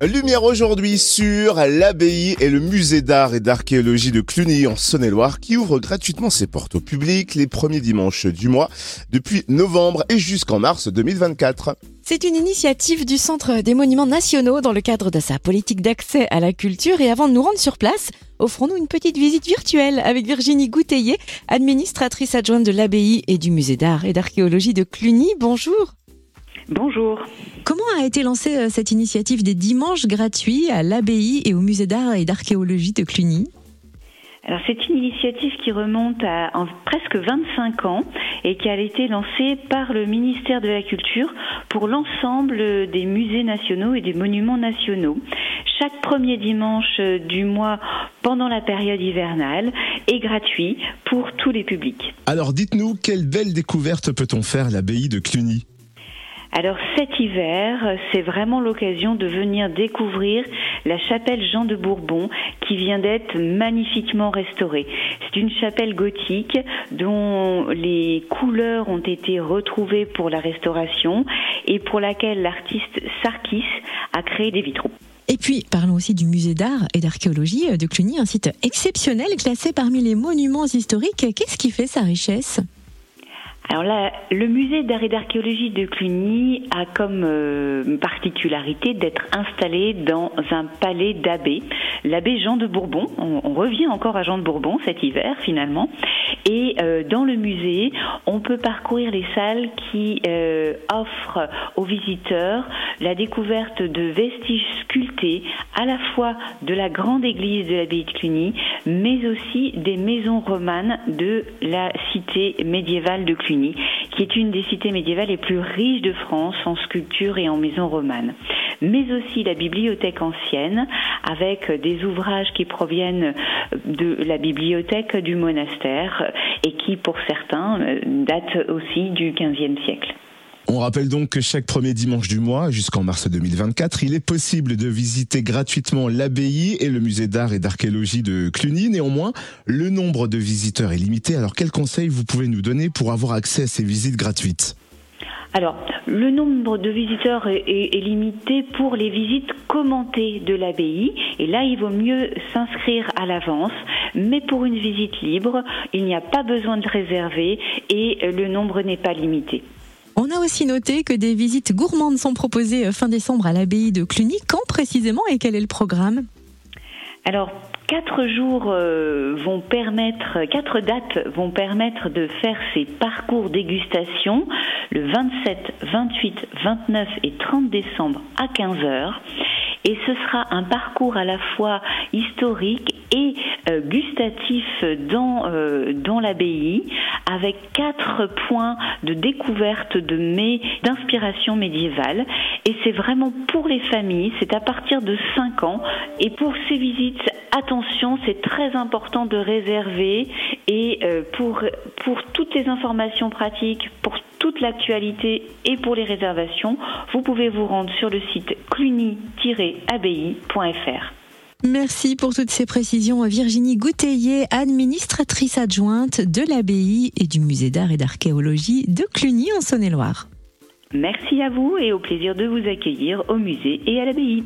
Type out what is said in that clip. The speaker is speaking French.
Lumière aujourd'hui sur l'abbaye et le musée d'art et d'archéologie de Cluny en Saône-et-Loire qui ouvre gratuitement ses portes au public les premiers dimanches du mois depuis novembre et jusqu'en mars 2024. C'est une initiative du Centre des Monuments Nationaux dans le cadre de sa politique d'accès à la culture et avant de nous rendre sur place, offrons-nous une petite visite virtuelle avec Virginie Gouteiller, administratrice adjointe de l'abbaye et du musée d'art et d'archéologie de Cluny. Bonjour. Bonjour. A été lancée euh, cette initiative des dimanches gratuits à l'abbaye et au musée d'art et d'archéologie de Cluny alors c'est une initiative qui remonte à presque 25 ans et qui a été lancée par le ministère de la Culture pour l'ensemble des musées nationaux et des monuments nationaux. Chaque premier dimanche du mois pendant la période hivernale est gratuit pour tous les publics. Alors dites-nous, quelle belle découverte peut-on faire à l'abbaye de Cluny? Alors cet hiver, c'est vraiment l'occasion de venir découvrir la chapelle Jean de Bourbon qui vient d'être magnifiquement restaurée. C'est une chapelle gothique dont les couleurs ont été retrouvées pour la restauration et pour laquelle l'artiste Sarkis a créé des vitraux. Et puis, parlons aussi du musée d'art et d'archéologie de Cluny, un site exceptionnel classé parmi les monuments historiques. Qu'est-ce qui fait sa richesse? Alors là, le musée d'art et d'archéologie de Cluny a comme euh, particularité d'être installé dans un palais d'abbé, l'abbé Jean de Bourbon. On, revient encore à Jean de Bourbon cet hiver finalement. Et euh, dans le musée, on peut parcourir les salles qui euh, offrent aux visiteurs la découverte de vestiges sculptés à la fois de la grande église de l'abbaye de Cluny, mais aussi des maisons romanes de la cité médiévale de Cluny qui est une des cités médiévales les plus riches de France en sculptures et en maisons romanes. Mais aussi la bibliothèque ancienne, avec des ouvrages qui proviennent de la bibliothèque du monastère et qui, pour certains, datent aussi du XVe siècle. On rappelle donc que chaque premier dimanche du mois, jusqu'en mars 2024, il est possible de visiter gratuitement l'abbaye et le musée d'art et d'archéologie de Cluny. Néanmoins, le nombre de visiteurs est limité. Alors, quels conseils vous pouvez nous donner pour avoir accès à ces visites gratuites? Alors, le nombre de visiteurs est, est, limité pour les visites commentées de l'abbaye, et là, il vaut mieux s'inscrire à l'avance. Mais pour une visite libre, il n'y a pas besoin de réserver et le nombre n'est pas limité. On a aussi noté que des visites gourmandes sont proposées euh, fin décembre à l'abbaye de Cluny. Quand précisément et quel est le programme? Alors, quatre jours euh, vont permettre, quatre dates vont permettre de faire ces parcours dégustation. Le 27, 28, 29 et 30 décembre à 15 h et ce sera un parcours à la fois historique et euh, gustatif dans, dans l'abbaye avec quatre points de découverte de mets d'inspiration médiévale. Et c'est vraiment pour les familles, c'est à partir de 5 ans. Et pour ces visites, attention, c'est très important de réserver. Et euh, pour, pour toutes les informations pratiques, pour toute l'actualité et pour les réservations, vous pouvez vous rendre sur le site cluny-abbaye.fr. Merci pour toutes ces précisions. Virginie Gouteiller, administratrice adjointe de l'abbaye et du musée d'art et d'archéologie de Cluny en Saône-et-Loire. Merci à vous et au plaisir de vous accueillir au musée et à l'abbaye.